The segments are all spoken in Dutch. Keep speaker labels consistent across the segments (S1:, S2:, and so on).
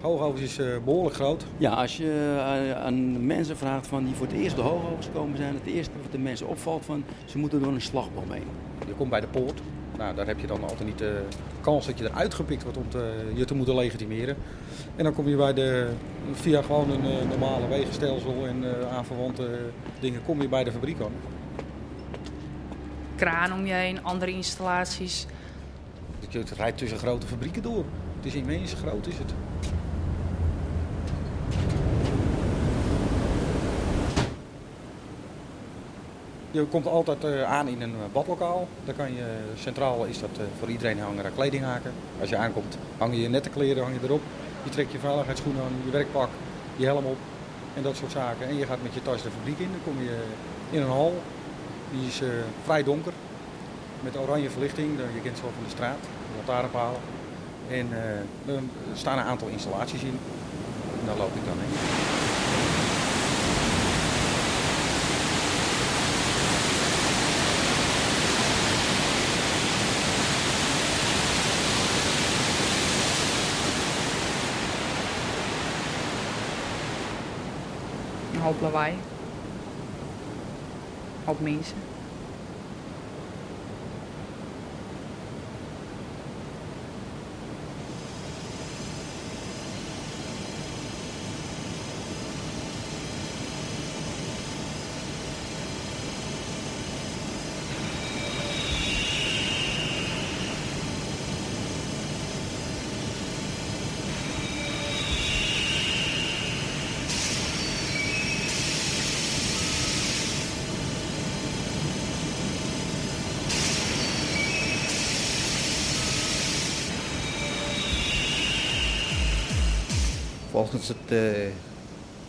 S1: Hoogovens is uh, behoorlijk groot.
S2: Ja, als je uh, aan mensen vraagt van die voor het eerst de Hoogovens komen zijn, het eerste wat de mensen opvalt van ze moeten door een slagboom heen.
S1: Je komt bij de poort. Nou, daar heb je dan altijd niet de kans dat je eruit gepikt wordt om te, je te moeten legitimeren. En dan kom je bij de, via gewoon een uh, normale wegenstelsel en aanverwante dingen, kom je bij de fabriek aan.
S3: Kraan om je heen, andere installaties.
S1: Je rijdt tussen grote fabrieken door. Het is immens groot is het. Je komt altijd uh, aan in een badlokaal. Daar kan je, centraal is dat voor iedereen hangen daar kleding haken. Als je aankomt hang je nette kleren hang je erop. Je trekt je veiligheidsschoenen aan, je werkpak, je helm op en dat soort zaken. En je gaat met je tas de fabriek in. Dan kom je in een hal. Die is vrij donker. Met oranje verlichting. Je kent ze wel van de straat. Lantaarnpalen. En er staan een aantal installaties in. En daar loop ik dan heen.
S3: Hoop lawaai. Hoop mensen.
S4: Volgens het uh,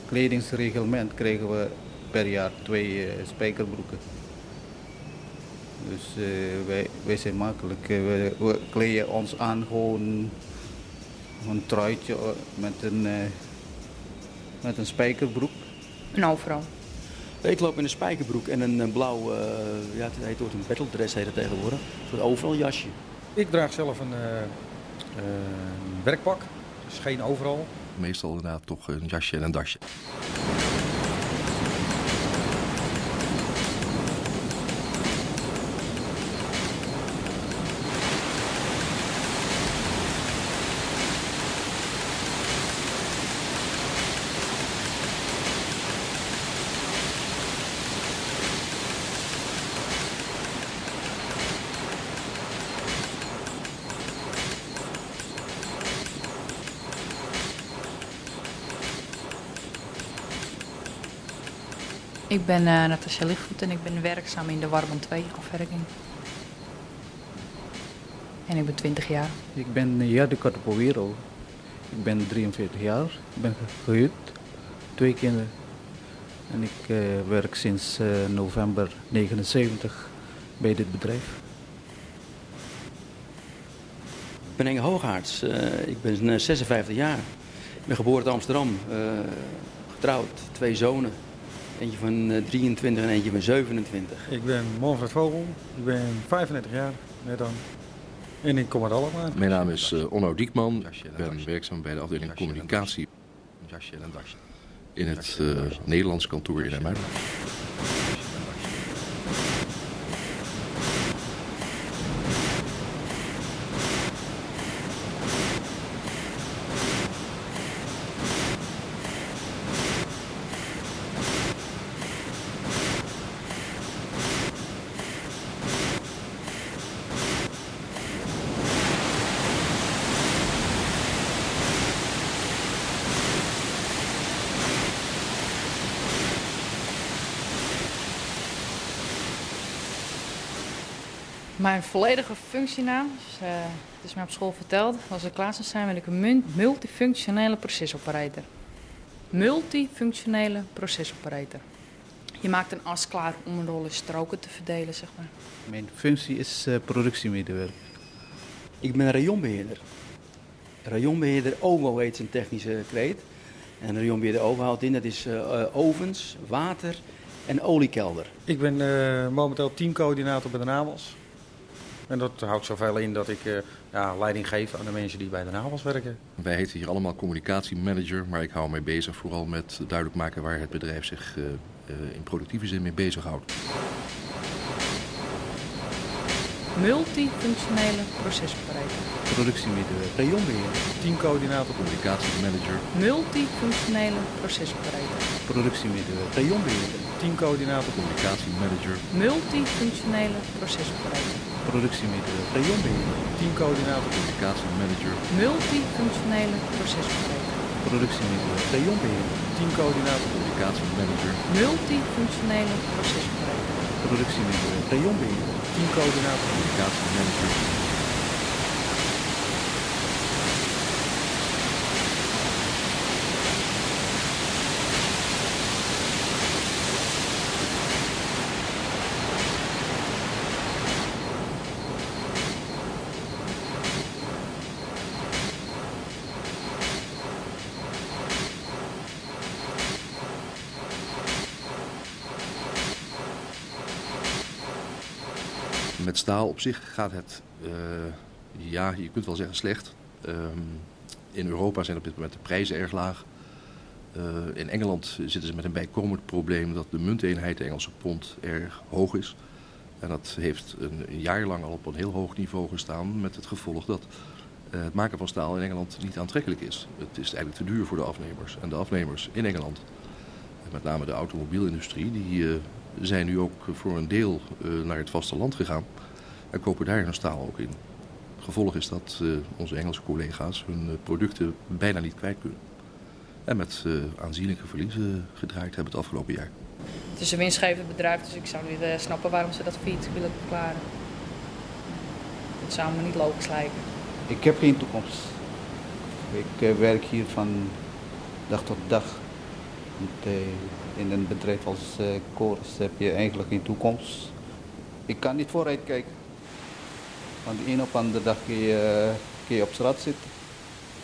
S4: kledingsreglement krijgen we per jaar twee uh, spijkerbroeken. Dus uh, wij, wij zijn makkelijk. We, we, kleden ons aan gewoon een truitje met een, met een spijkerbroek.
S3: En overal?
S2: Ik loop in een spijkerbroek en een, een blauw, ja, het heet een battle dress heet het tegenwoordig. Een soort overal jasje.
S1: Ik draag zelf een werkpak, dus geen overal
S5: meestal inderdaad toch een jasje en een dasje.
S3: Ben uh, Natasja Lichtvoet en ik ben werkzaam in de Warmond 2 afwerking. En ik ben 20 jaar.
S4: Ik ben Jade Capoeiro. Ik ben 43 jaar. Ik ben gehuwd. Twee kinderen. En ik uh, werk sinds uh, november 79 bij dit bedrijf.
S2: Ik ben Inge Hoogaerts. ik ben 56 jaar. Ik ben geboren in Amsterdam. getrouwd, twee zonen. Eentje van 23 en eentje van 27.
S1: Ik ben Manfred Vogel. Ik ben 35 jaar, net dan. En ik kom uit Alkmaar.
S5: Mijn naam is uh, Onno Diekman. Ik ben werkzaam bij de afdeling communicatie in het uh, Nederlands kantoor in Hermuiden.
S3: Mijn volledige functienaam, dus, uh, het is mij op school verteld, als ik klaar zou zijn, ben ik een multifunctionele procesoperator. Multifunctionele procesoperator. Je maakt een as klaar om een rol in stroken te verdelen, zeg maar.
S4: Mijn functie is uh, productiemedewerker.
S2: Ik ben rayonbeheerder. Rayonbeheerder OVO heet zijn technische kreet. En rayonbeheerder OVO houdt in, dat is uh, ovens, water en oliekelder.
S1: Ik ben uh, momenteel teamcoördinator bij de NAWAS. En dat houdt zoveel in dat ik ja, leiding geef aan de mensen die bij de navels werken.
S5: Wij heten hier allemaal communicatiemanager, maar ik hou mij bezig vooral met duidelijk maken waar het bedrijf zich in productieve zin mee bezighoudt.
S3: Multifunctionele procesoperator.
S4: Productiemedewerker. Rayonbeheer.
S1: Teamcoördinator.
S5: Communicatiemanager.
S3: Multifunctionele procesoperator.
S4: Productiemedewerker. Rayonbeheer.
S1: Teamcoördinator.
S5: Communicatiemanager.
S3: Multifunctionele procesoperator.
S4: Productiemedewerker. Rayonbeheer.
S1: Teamcoördinator.
S5: Communicatiemanager.
S3: Multifunctionele procesoperator.
S4: Productiemedewerker. Rayonbeheer.
S1: Teamcoördinator.
S5: Communicatiemanager.
S3: Multifunctionele procesoperator.
S4: Productiemedewerker. Rayonbeheer.
S1: Teamcoördinator.
S5: Communicatiemanager. Met staal op zich gaat het, uh, ja, je kunt wel zeggen slecht. Um, in Europa zijn op dit moment de prijzen erg laag. Uh, in Engeland zitten ze met een bijkomend probleem dat de munteenheid, de Engelse pond, erg hoog is. En dat heeft een, jaar lang al op een heel hoog niveau gestaan met het gevolg dat uh, het maken van staal in Engeland niet aantrekkelijk is. Het is eigenlijk te duur voor de afnemers. En de afnemers in Engeland, met name de automobielindustrie, die zijn nu ook voor een deel naar het vasteland gegaan en kopen daar hun staal ook in. Gevolg is dat uh, onze Engelse collega's hun uh, producten bijna niet kwijt kunnen. En met aanzienlijke verliezen gedraaid hebben het afgelopen jaar.
S3: Het is een winstgevend bedrijf, dus ik zou niet snappen waarom ze dat failliet willen verklaren. Het zou me niet logisch lijken.
S4: Ik heb geen toekomst. Ik werk hier van dag tot dag. Want, in een bedrijf als uh, Chorus heb je eigenlijk geen toekomst. Ik kan niet vooruit kijken. Van de een op de andere dag kun je, je op straat zitten.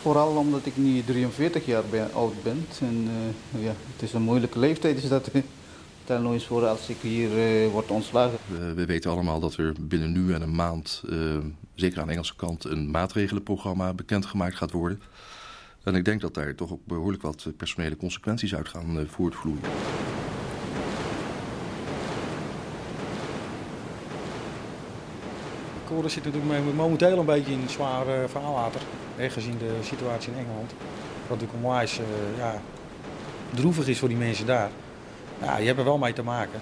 S4: Vooral omdat ik nu 43 jaar ben, oud ben. En uh, ja, het is een moeilijke leeftijd. Is dat Stel nou voor als ik hier uh, word ontslagen.
S5: We, we, weten allemaal dat er binnen nu en een maand, zeker aan de Engelse kant, een maatregelenprogramma bekendgemaakt gaat worden. En ik denk dat daar toch ook behoorlijk wat personele consequenties uit gaan voortvloeien.
S1: Koren zit natuurlijk momenteel een beetje in zwaar. Hè, gezien de situatie in Engeland. Wat natuurlijk onwijs uh, ja, droevig is voor die mensen daar. Ja, je hebt er wel mee te maken.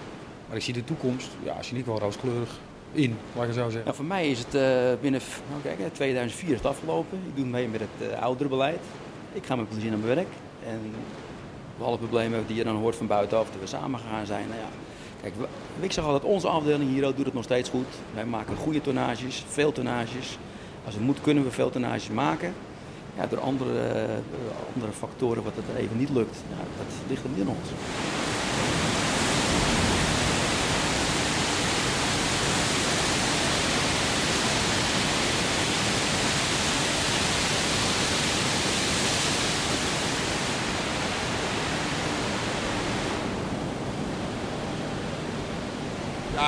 S1: Maar ik zie de toekomst, ja, zie ik wel rooskleurig in, laat ik zo zeggen.
S2: Nou, voor mij is het uh, binnen nou, kijk, 2004 is afgelopen. Ik doe mee met het uh, ouderenbeleid. Ik ga met plezier naar mijn werk. En alle problemen die je dan hoort van buitenaf, dat we samen gegaan zijn. Nou ja, kijk, ik zeg altijd, onze afdeling hier doet het nog steeds goed. Wij maken goede tonnages, veel tonnages. Als het moet kunnen we veel tonnages maken. Ja, door andere, uh, andere factoren wat het even niet lukt, dat ligt niet in ons.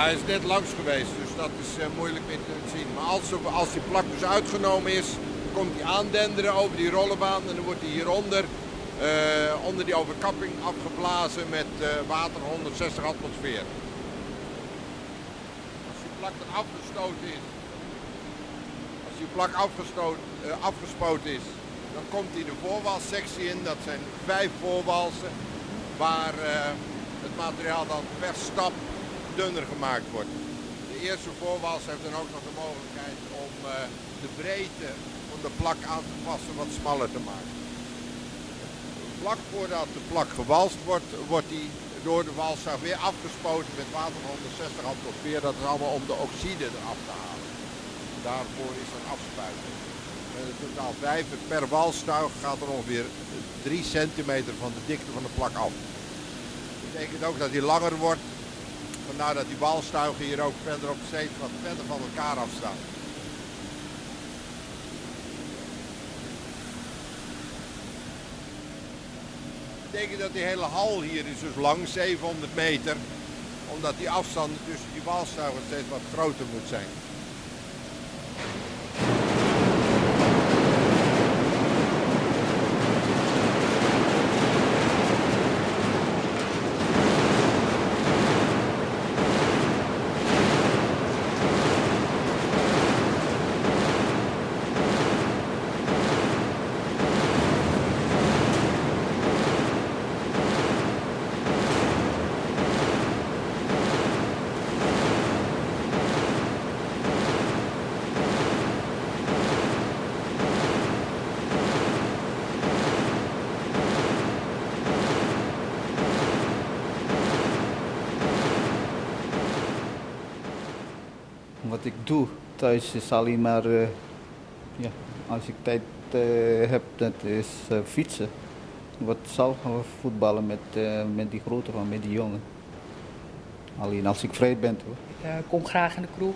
S6: Hij is net langs geweest, dus dat is uh, moeilijk meer te zien. Maar als, als die plak dus uitgenomen is, komt hij aandenderen over die rollenbaan en dan wordt hij hieronder, uh, onder die overkapping afgeblazen met uh, water 160 atmosfeer. Als die plak dan afgestoten is, als die plak afgespoten is, dan komt hij de voorwalsectie in. Dat zijn vijf voorwalsen waar het materiaal dan per stap dunner gemaakt wordt. De eerste voorwals heeft dan ook nog de mogelijkheid om uh, de breedte van de plak aan te passen wat smaller te maken. Vlak voordat de plak gewalst wordt, wordt die door de walszaag weer afgespoten met water van 160 atmosfeer. Dat is allemaal om de oxide eraf te halen. Daarvoor is een afspuiting. Een totaal 5 per walstuig gaat er ongeveer 3 centimeter van de dikte van de plak af. Dat betekent ook dat die langer wordt Vandaar dat die walstuigen hier ook verder op steeds wat verder van elkaar afstaan. Dat betekent dat die hele hal hier is dus lang, 700 meter. Omdat die afstanden tussen die walstuigen steeds wat groter moet zijn.
S4: Wat ik doe thuis is alleen maar, eh, ja, als ik tijd eh, heb, dat is eh, fietsen. Wat zal voetballen met, eh, met die grote van, met die jongen. Alleen als ik vrij ben hoor.
S3: Ik eh, kom graag in de kroeg.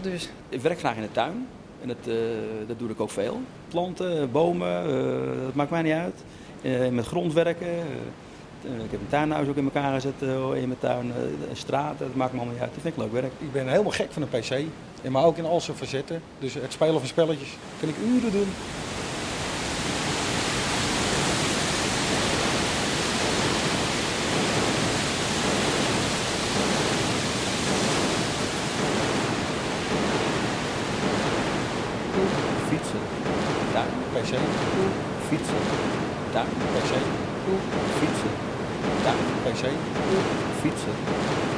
S3: Dus
S2: Ik werk graag in de tuin. En dat, eh, dat doe ik ook veel. Planten, bomen, eh, dat maakt mij niet uit. Eh, met grond werken. Eh, ik heb een tuinhuis ook in elkaar gezet eh, in mijn tuin. eh, een straat, dat maakt me allemaal niet uit. Dat vind ik leuk werk.
S1: Ik ben helemaal gek van een PC. Maar ook in al zijn verzetten. Dus het spelen van spelletjes kan ik uren doen.
S4: Fietsen,
S2: Tuin,
S1: PC,
S4: fietsen,
S2: tuin,
S1: PC,
S4: fietsen,
S2: tuin,
S1: PC,
S4: fietsen,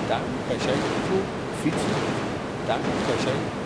S2: tuin,
S1: PC,
S4: fietsen.
S2: tuin.
S1: PC.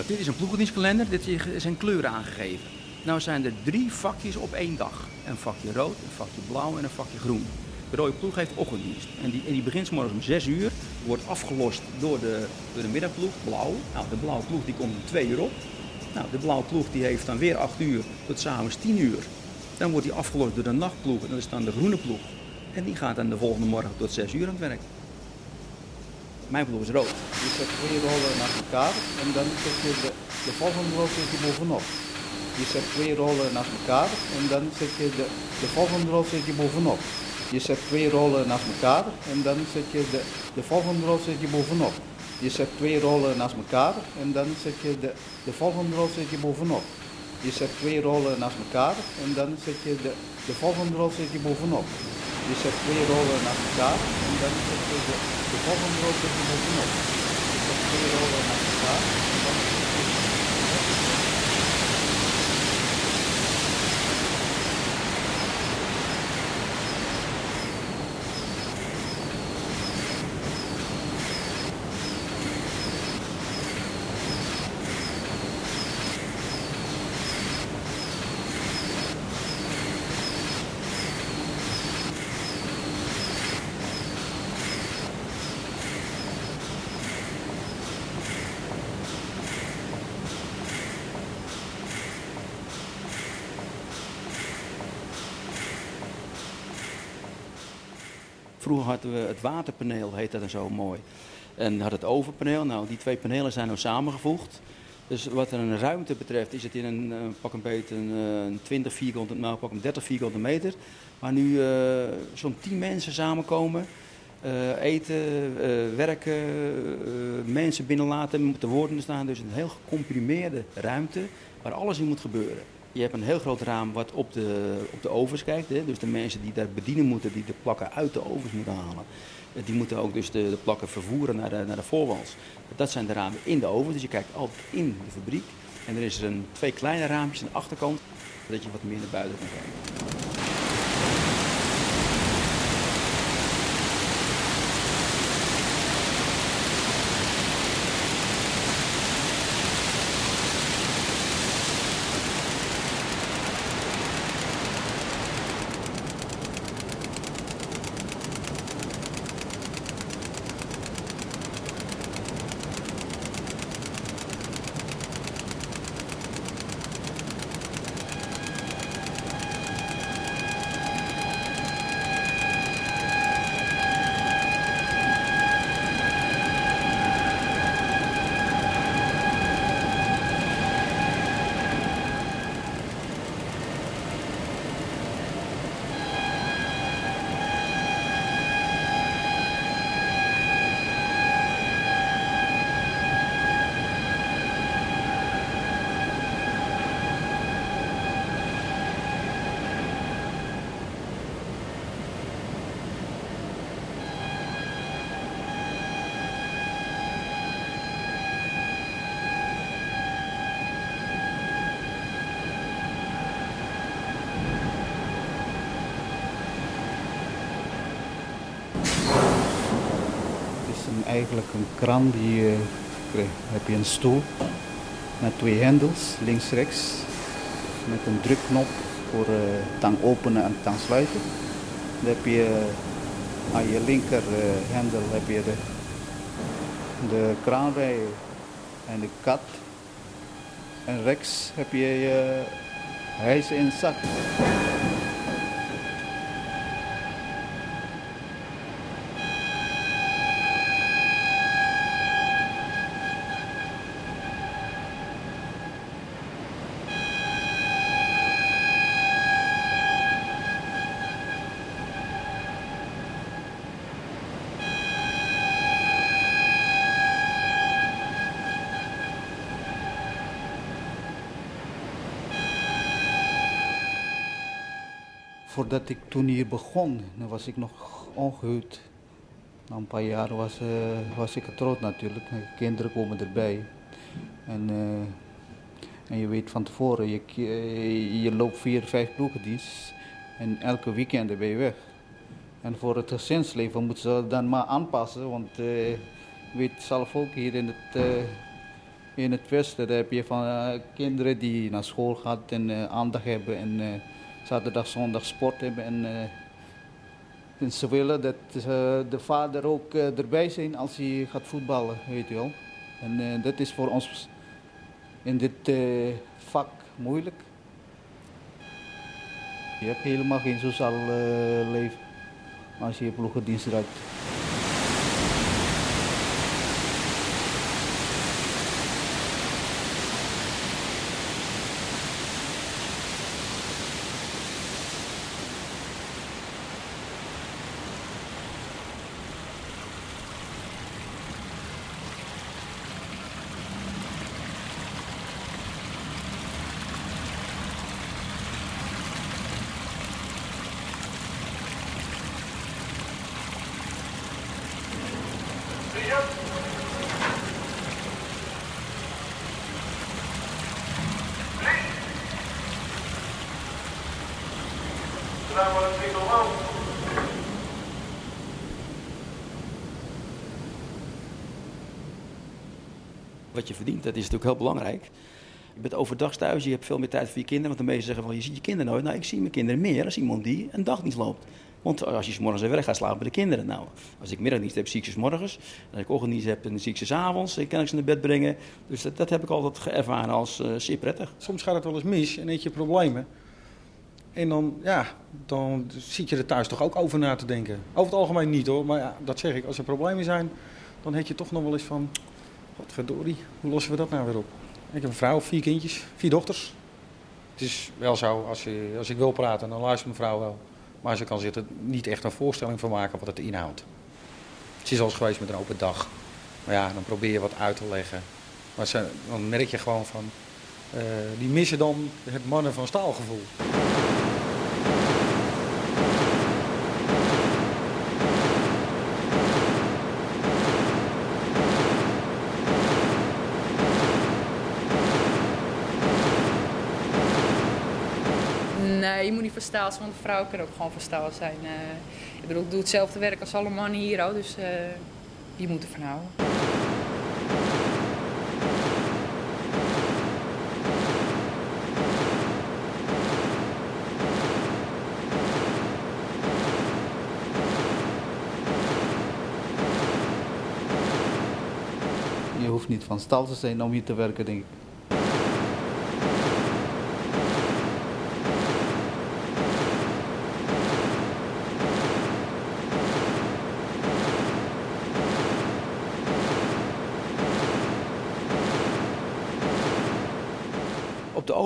S2: Nou, dit is een ploegendienstkalender, dit zijn kleuren aangegeven. Nou zijn er drie vakjes op één dag. Een vakje rood, een vakje blauw en een vakje groen. De rode ploeg heeft ochtenddienst. En die, en die begint morgens om 6 uur, wordt afgelost door de, door de middagploeg, blauw. Nou, de blauwe ploeg die komt om 2 uur op. Nou, de blauwe ploeg die heeft dan weer 8 uur tot s'avonds 10 uur. Dan wordt die afgelost door de nachtploeg en dat is dan de groene ploeg. En die gaat dan de volgende morgen tot 6 uur aan het werk. Mijn ploeg is rood.
S4: Je zet twee rollen naar elkaar en dan zet je de, de volgende rol zet je bovenop. Je zet twee rollen naast elkaar en dan zet je de, de volgende rol zet je bovenop. Je zet twee rollen naast elkaar en dan zet je de, de volgende rol zet je bovenop. Je zet twee rollen naast elkaar en dan zet je de, de volgende rol zet je bovenop. Je zet twee rollen naast elkaar en dan zet je de, de volgende rol zet je bovenop. Je zet twee rollen naast elkaar en dan zet je de, de volgende rol zet je bovenop. Je zet twee rollen naast elkaar en dan zet je
S2: Vroeger hadden we het waterpaneel, heet dat dan zo mooi. En had het overpaneel. Nou, die twee panelen zijn nu samengevoegd. Dus wat een ruimte betreft, is het in een eh, pak een beetje een, eh, een 20 vierkante, nou pak een 30 vierkante meter. Waar nu eh, zo'n 10 mensen samenkomen. eh, eten, eh, werken, eh, mensen binnenlaten, te woorden staan. Dus een heel gecomprimeerde ruimte waar alles in moet gebeuren. Je hebt een heel groot raam wat op de, op de ovens kijkt. Hè? Dus de mensen die daar bedienen moeten, die de plakken uit de ovens moeten halen. eh, Die moeten ook dus de, de plakken vervoeren naar de, naar de voorwals. Dat zijn de ramen in de oven, dus je kijkt altijd in de fabriek. En er is er een, twee kleine raampjes aan de achterkant, zodat je wat meer naar buiten kan kijken.
S4: Eigenlijk een kraan die uh, heb je een stoel met twee hendels, links-rechts, met een drukknop voor uh, tang openen en tang sluiten. Dan heb je aan je linker hendel heb je de, de kraanrij en de kat. En rechts heb je je hijs in zak. Voordat ik toen hier begon, dan was ik nog ongehuwd. Na een paar jaar was, uh, was ik getrouwd natuurlijk. Kinderen komen erbij. En, uh, en je weet van tevoren, je, je, je loopt vier, vijf ploegendienst. En elke weekend ben je weg. En voor het gezinsleven moeten ze dan maar aanpassen. Want je weet zelf ook hier in het, in het Westen, daar heb je van kinderen die naar school gaan en aandacht hebben. En, zaterdag, zondag sport hebben. En, en ze willen dat uh, de vader ook uh, erbij zijn als hij gaat voetballen, weet je wel. En dat is voor ons in dit vak moeilijk. Je hebt helemaal geen sociaal leven als je ploegendienst rijdt.
S2: Je verdient, dat is natuurlijk heel belangrijk. Je bent overdag thuis, je hebt veel meer tijd voor je kinderen. Want de meesten zeggen van, je ziet je kinderen nooit. Nou, ik zie mijn kinderen meer als iemand die een dagdienst loopt. Want als je morgens naar werk gaat slapen bij de kinderen. Nou, als ik middagdienst heb, zie ik ze morgens. Als ik ochtenddienst heb, dan zie ik ze avonds. Dan kan ik ze naar bed brengen. Dus dat, dat heb ik altijd ervaren als uh, zeer prettig.
S1: Soms gaat het wel eens mis en eet je problemen. En dan, ja, dan zit je er thuis toch ook over na te denken. Over het algemeen niet hoor, maar ja, dat zeg ik. Als er problemen zijn, dan heb je toch nog wel eens van... Wat verdorie, hoe lossen we dat nou weer op? Ik heb een vrouw, vier kindjes, vier dochters. Het is wel zo, als, je, als ik wil praten, dan luistert mijn vrouw wel. Maar ze kan zich er niet echt een voorstelling van maken wat het inhoudt. Ze is al eens geweest met een open dag. Maar ja, dan probeer je wat uit te leggen. Maar ze, dan merk je gewoon van, uh, die missen dan het mannen van staalgevoel.
S3: Verstaald zijn, want vrouwen kunnen ook gewoon verstaald zijn. Uh, ik bedoel, ik doe hetzelfde werk als alle mannen hier ook, dus uh, je moet ervan houden.
S4: Je hoeft niet van stal te zijn om hier te werken, denk ik.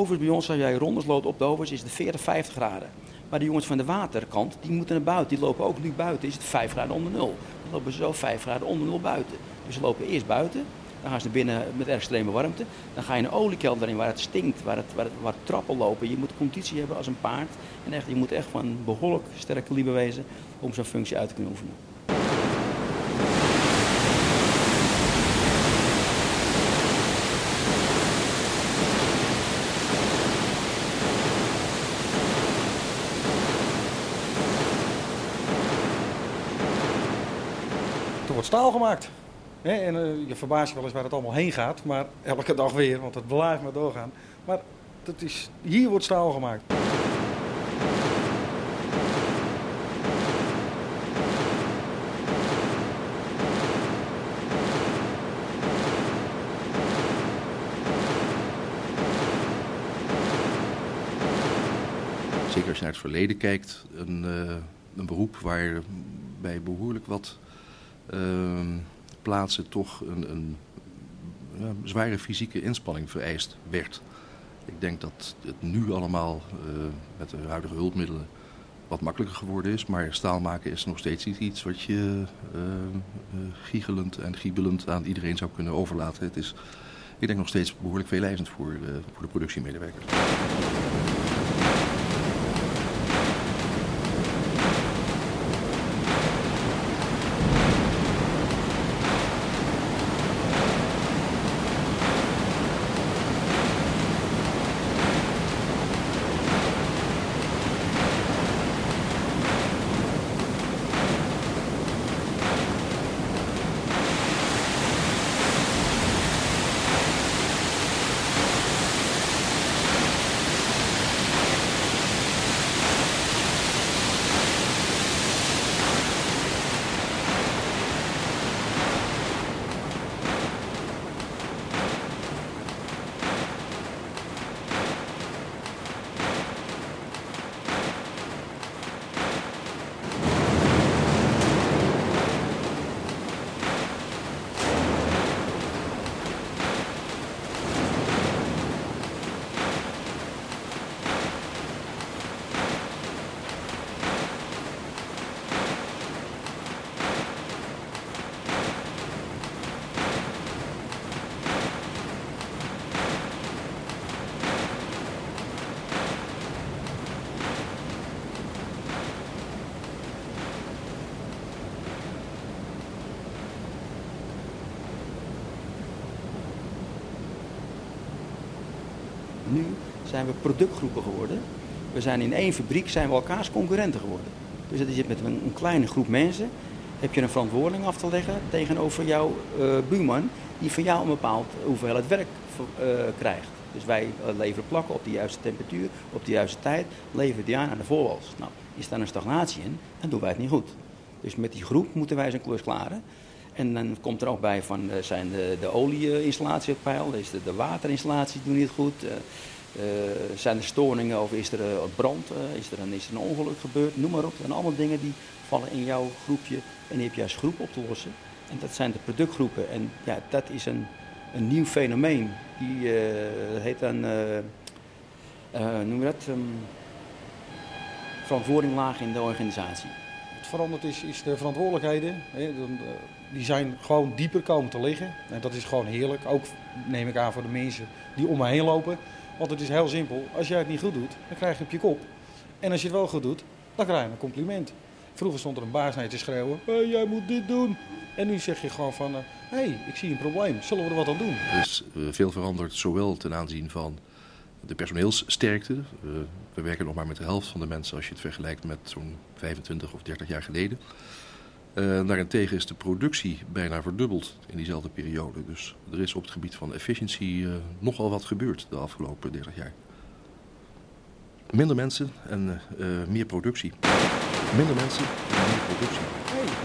S2: Overs bij ons, als jij rondes loopt op de is het 40, 50 graden. Maar de jongens van de waterkant, die moeten naar buiten. Die lopen ook nu buiten, is het 5 graden onder nul. Dan lopen ze zo 5 graden onder nul buiten. Dus ze lopen eerst buiten, dan gaan ze naar binnen met extreme warmte. Dan ga je een oliekelder in waar het stinkt, waar, het, waar, waar trappen lopen. Je moet conditie hebben als een paard. En echt, je moet echt van behoorlijk sterke kaliber wezen om zo'n functie uit te kunnen oefenen.
S1: Staal gemaakt. En eh, je verbaast je wel eens waar het allemaal heen gaat, maar elke dag weer, want het blijft maar doorgaan. Maar dat is, hier wordt staal gemaakt.
S5: Zeker als je naar het verleden kijkt, een, uh, een beroep waar bij behoorlijk wat plaatsen toch een, een ja, zware fysieke inspanning vereist werd. Ik denk dat het nu allemaal uh, met de huidige hulpmiddelen wat makkelijker geworden is. Maar staal maken is nog steeds niet iets wat je uh, giechelend en giebelend aan iedereen zou kunnen overlaten. Het is, ik denk nog steeds behoorlijk veelijzend voor, voor de productiemedewerkers.
S2: Nu zijn we productgroepen geworden. We zijn in één fabriek zijn we elkaars concurrenten geworden. Dus dat is met een, kleine groep mensen heb je een verantwoording af te leggen tegenover jouw uh, buurman die van jou een bepaald hoeveelheid werk uh, krijgt. Dus wij leveren plakken op de juiste temperatuur, op de juiste tijd, leveren die aan aan de voorwals. Nou, is daar een stagnatie in, dan doen wij het niet goed. Dus met die groep moeten wij zijn klus klaren. En dan komt er ook bij van, uh, zijn de, de olieinstallatie op peil, is de, de waterinstallatie doen niet goed, uh, uh, zijn er storingen of is er brand, is, er een, is er een ongeluk gebeurd, noem maar op. En allemaal dingen die vallen in jouw groepje en die heb je als groep op te lossen. En dat zijn de productgroepen en ja, dat is een, een nieuw fenomeen. Die heet dan, noem dat, um, verantwoording laag in de organisatie.
S1: Het veranderd is, is de verantwoordelijkheden. Hè, die zijn gewoon dieper komen te liggen. En dat is gewoon heerlijk. Ook neem ik aan voor de mensen die om me heen lopen. Want het is heel simpel. Als jij het niet goed doet, dan krijg je op je kop. En als je het wel goed doet, dan krijg je een compliment. Vroeger stond er een baas naar je te schreeuwen. Jij moet dit doen. En nu zeg je gewoon van... Hé, hey, ik zie een probleem. Zullen we er wat aan doen?
S5: Er is uh, veel veranderd, zowel ten aanzien van de personeelssterkte. Uh, we werken nog maar met de helft van de mensen als je het vergelijkt met zo'n 25 of 30 jaar geleden. Daarentegen is de productie bijna verdubbeld in diezelfde periode. Dus er is op het gebied van efficiëntie uh, nogal wat gebeurd de afgelopen 30 jaar. Minder mensen en uh, meer productie. Minder mensen en meer productie.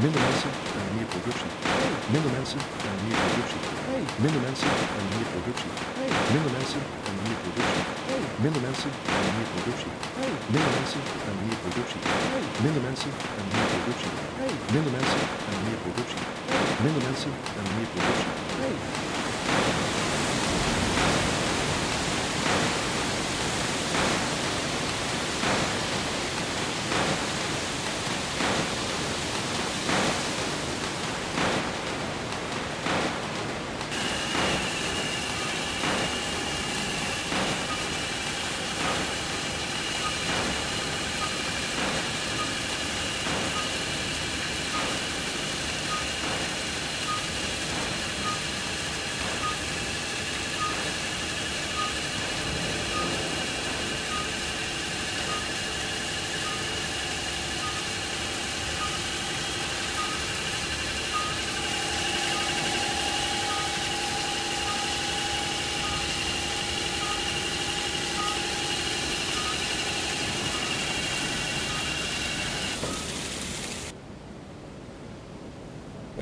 S5: Minder mensen en meer productie. Minder mensen en meer productie. Minder mensen en meer productie. Minder mensen en meer productie. Minder mensen en meer productie. Minder mensen en meer productie. Minder mensen en meer productie. Minder mensen en meer productie. Minder mensen en meer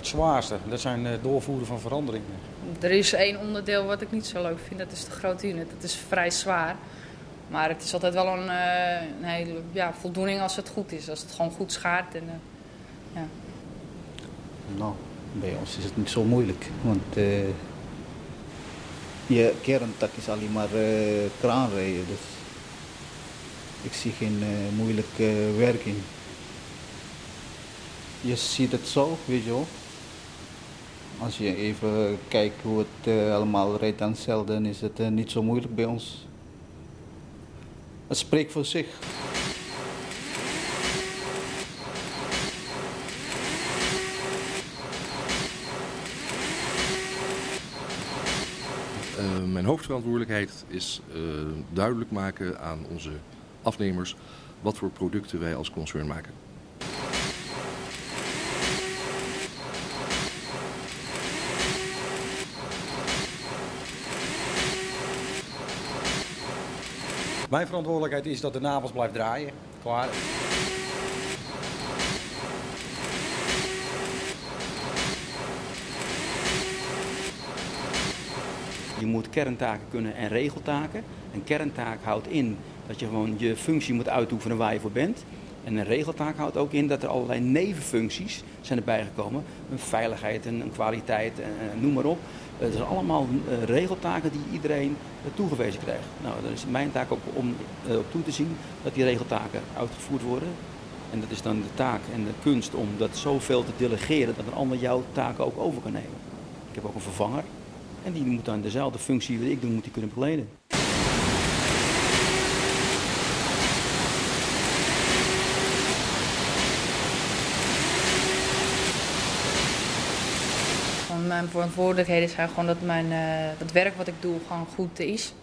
S1: het zwaarste. Dat zijn uh, doorvoeren van veranderingen.
S3: Er is één onderdeel wat ik niet zo leuk vind. Dat is de grote unit. Dat is vrij zwaar. Maar het is altijd wel een, uh, een hele ja, voldoening als het goed is. Als het gewoon goed schaart. En, uh, ja.
S4: Nou, bij ons is het niet zo moeilijk. Want je kerntak is alleen maar kraanrijden. Dus ik zie geen moeilijke werking je ziet het zo, weet je wel. Als je even kijkt hoe het uh, allemaal rijdt aan dan is het uh, niet zo moeilijk bij ons. Het spreekt voor zich.
S5: Uh, mijn hoofdverantwoordelijkheid is duidelijk maken aan onze afnemers wat voor producten wij als concern maken.
S1: Mijn verantwoordelijkheid is dat de navels blijft draaien. Klaar.
S2: Je moet kerntaken kunnen en regeltaken. Een kerntaak houdt in dat je gewoon je functie moet uitoefenen waar je voor bent. En een regeltaak houdt ook in dat er allerlei nevenfuncties zijn erbij gekomen. Een veiligheid, een, een kwaliteit, noem maar op. Het zijn allemaal uh, regeltaken die iedereen uh, toegewezen krijgt. Nou, dan is mijn taak ook om uh, op toe te zien dat die regeltaken uitgevoerd worden. En dat is dan de taak en de kunst om dat zoveel te delegeren dat een ander jouw taken ook over kan nemen. Ik heb ook een vervanger en die moet dan dezelfde functie die ik doe, moet die kunnen bekleden.
S3: Mijn verantwoordelijkheden zijn gewoon dat mijn, uh, dat werk wat ik doe gewoon goed is.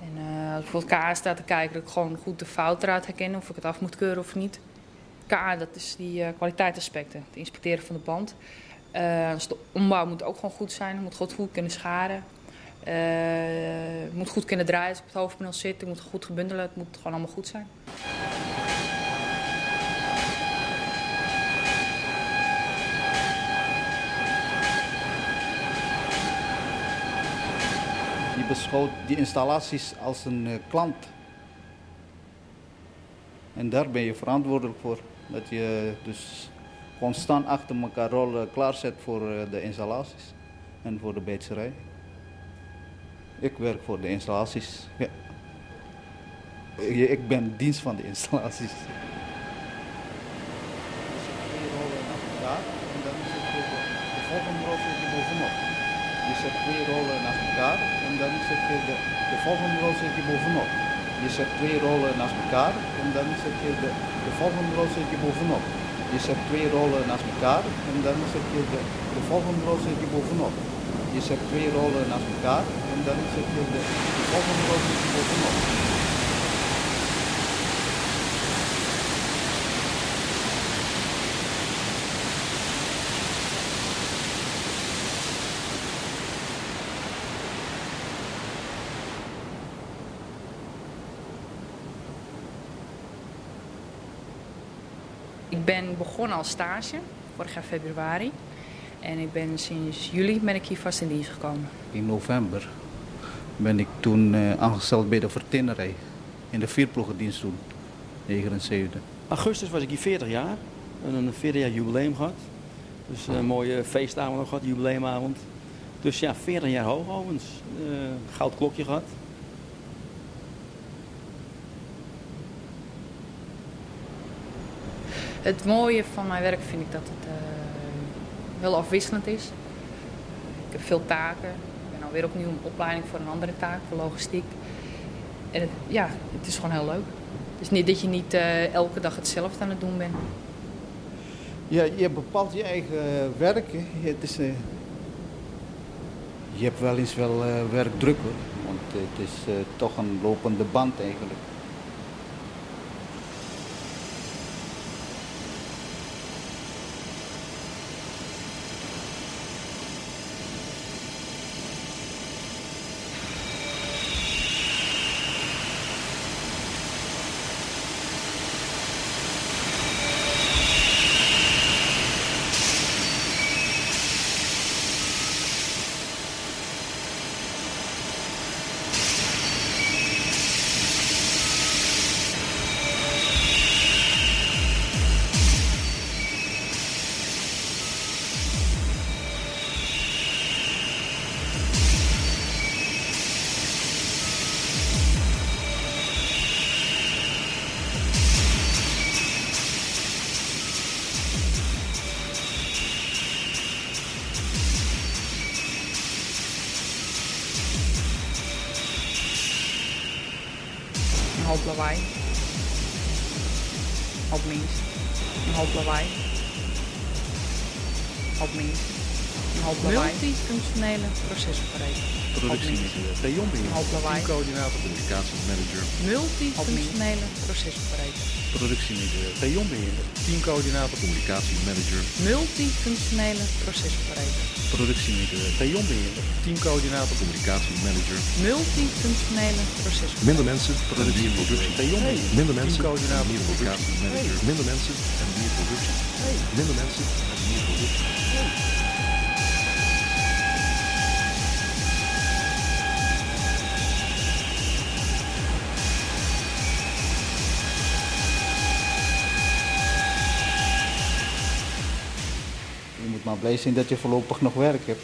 S3: En uh, als ik bijvoorbeeld K staat te kijken, dat ik gewoon goed de fout eruit herken, of ik het af moet keuren of niet. K, dat is die uh, kwaliteitsaspecten, het inspecteren van de band. dus de ombouw moet ook gewoon goed zijn, het moet goed, goed kunnen scharen. het moet goed kunnen draaien als ik op het hoofdpaneel zit, het moet goed gebundelen, het moet gewoon allemaal goed zijn.
S4: Je beschouwt die installaties als een uh, klant. En daar ben je verantwoordelijk voor. Dat je dus constant achter elkaar rollen klaarzet voor uh, de installaties en voor de beetserij. Ik werk voor de installaties. Ja. Ik ben dienst van de installaties. Rollen en dan je de volgende. Je zet twee rollen naast elkaar en dan zet je de, de volgende rol zet je bovenop. Je zet twee rollen naast elkaar en dan zet je de, de volgende rol zet je bovenop. Je zet twee rollen naast elkaar en dan zet je de, de volgende rol zet je bovenop. Je zet twee rollen naast elkaar en dan zet je de, de volgende rol zet je bovenop.
S3: Ik ben begonnen als stage, vorig jaar februari. En ik ben sinds juli ben ik hier vast in dienst gekomen.
S4: In november ben ik toen uh, aangesteld bij de vertinnerij. In de vierploegendienst toen, 79.
S2: Augustus was ik hier 40 jaar. Een 40 jaar jubileum gehad. Dus een mooie feestavond gehad, jubileumavond. Dus ja, 40 jaar hoogovens. Uh, goud klokje gehad.
S3: Het mooie van mijn werk vind ik dat het heel afwisselend is. Ik heb veel taken. Ik ben alweer opnieuw een opleiding voor een andere taak, voor logistiek. En ja, het is gewoon heel leuk. Het is niet dat je niet uh, elke dag hetzelfde aan het doen bent.
S4: Ja, je bepaalt je eigen werk. Het is, uh, je hebt wel eens wel werkdruk hoor. Want het is toch een lopende band eigenlijk.
S3: productiemanager, P.
S1: coördinator
S5: communicatiemanager,
S3: multifunctionele procesoperator,
S2: productiemanager, P.
S1: teamcoördinator
S5: communicatiemanager,
S3: multifunctionele procesoperator,
S2: productiemanager, P.
S1: teamcoördinator
S5: communicatiemanager,
S3: multifunctionele procesoperator,
S5: minder mensen, productie. En productie, minder mensen, coördinator communicatiemanager, minder mensen. En meer productie, minder mensen. En meer productie.
S4: Maar blij zijn dat je voorlopig nog werk hebt.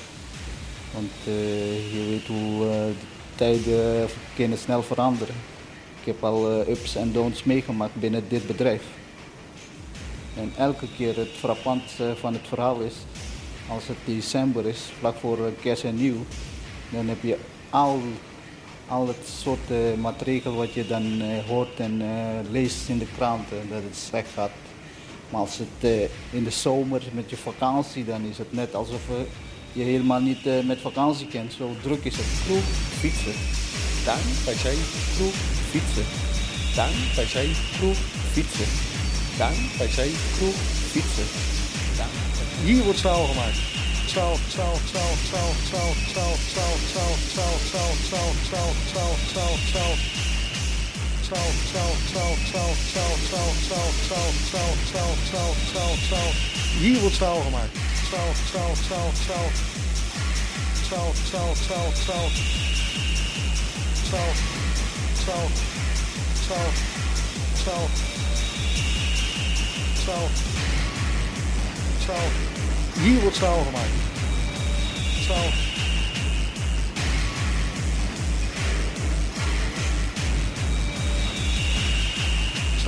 S4: Want eh, je weet hoe eh, de tijden kunnen snel veranderen. Ik heb al eh, ups en downs meegemaakt binnen dit bedrijf. En elke keer het frappant van het verhaal is, als het december is, vlak voor kerst en nieuw, dan heb je al, al het soort maatregelen wat je dan hoort en leest in de kranten, dat het slecht gaat. Maar als het eh, in de zomer met je vakantie, dan is het net alsof eh, je helemaal niet eh, met vakantie kent. Zo druk is het. Kroeg, fietsen,
S2: tuin,
S1: PC.
S4: kroeg, fietsen,
S2: tuin,
S1: PC.
S4: kroeg, fietsen,
S2: tuin,
S1: PC.
S4: kroeg, fietsen.
S2: tuin.
S1: Hier wordt staal gemaakt. Staal, staal, staal, staal, staal, staal, staal, staal, staal, staal, staal, staal, staal, staal, Hier wordt staal gemaakt. Staal, staal, staal, staal. Staal, staal, staal, staal. Staal, staal, staal, staal. Staal. Staal. Hier wordt staal gemaakt. Staal.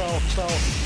S1: stall, stall.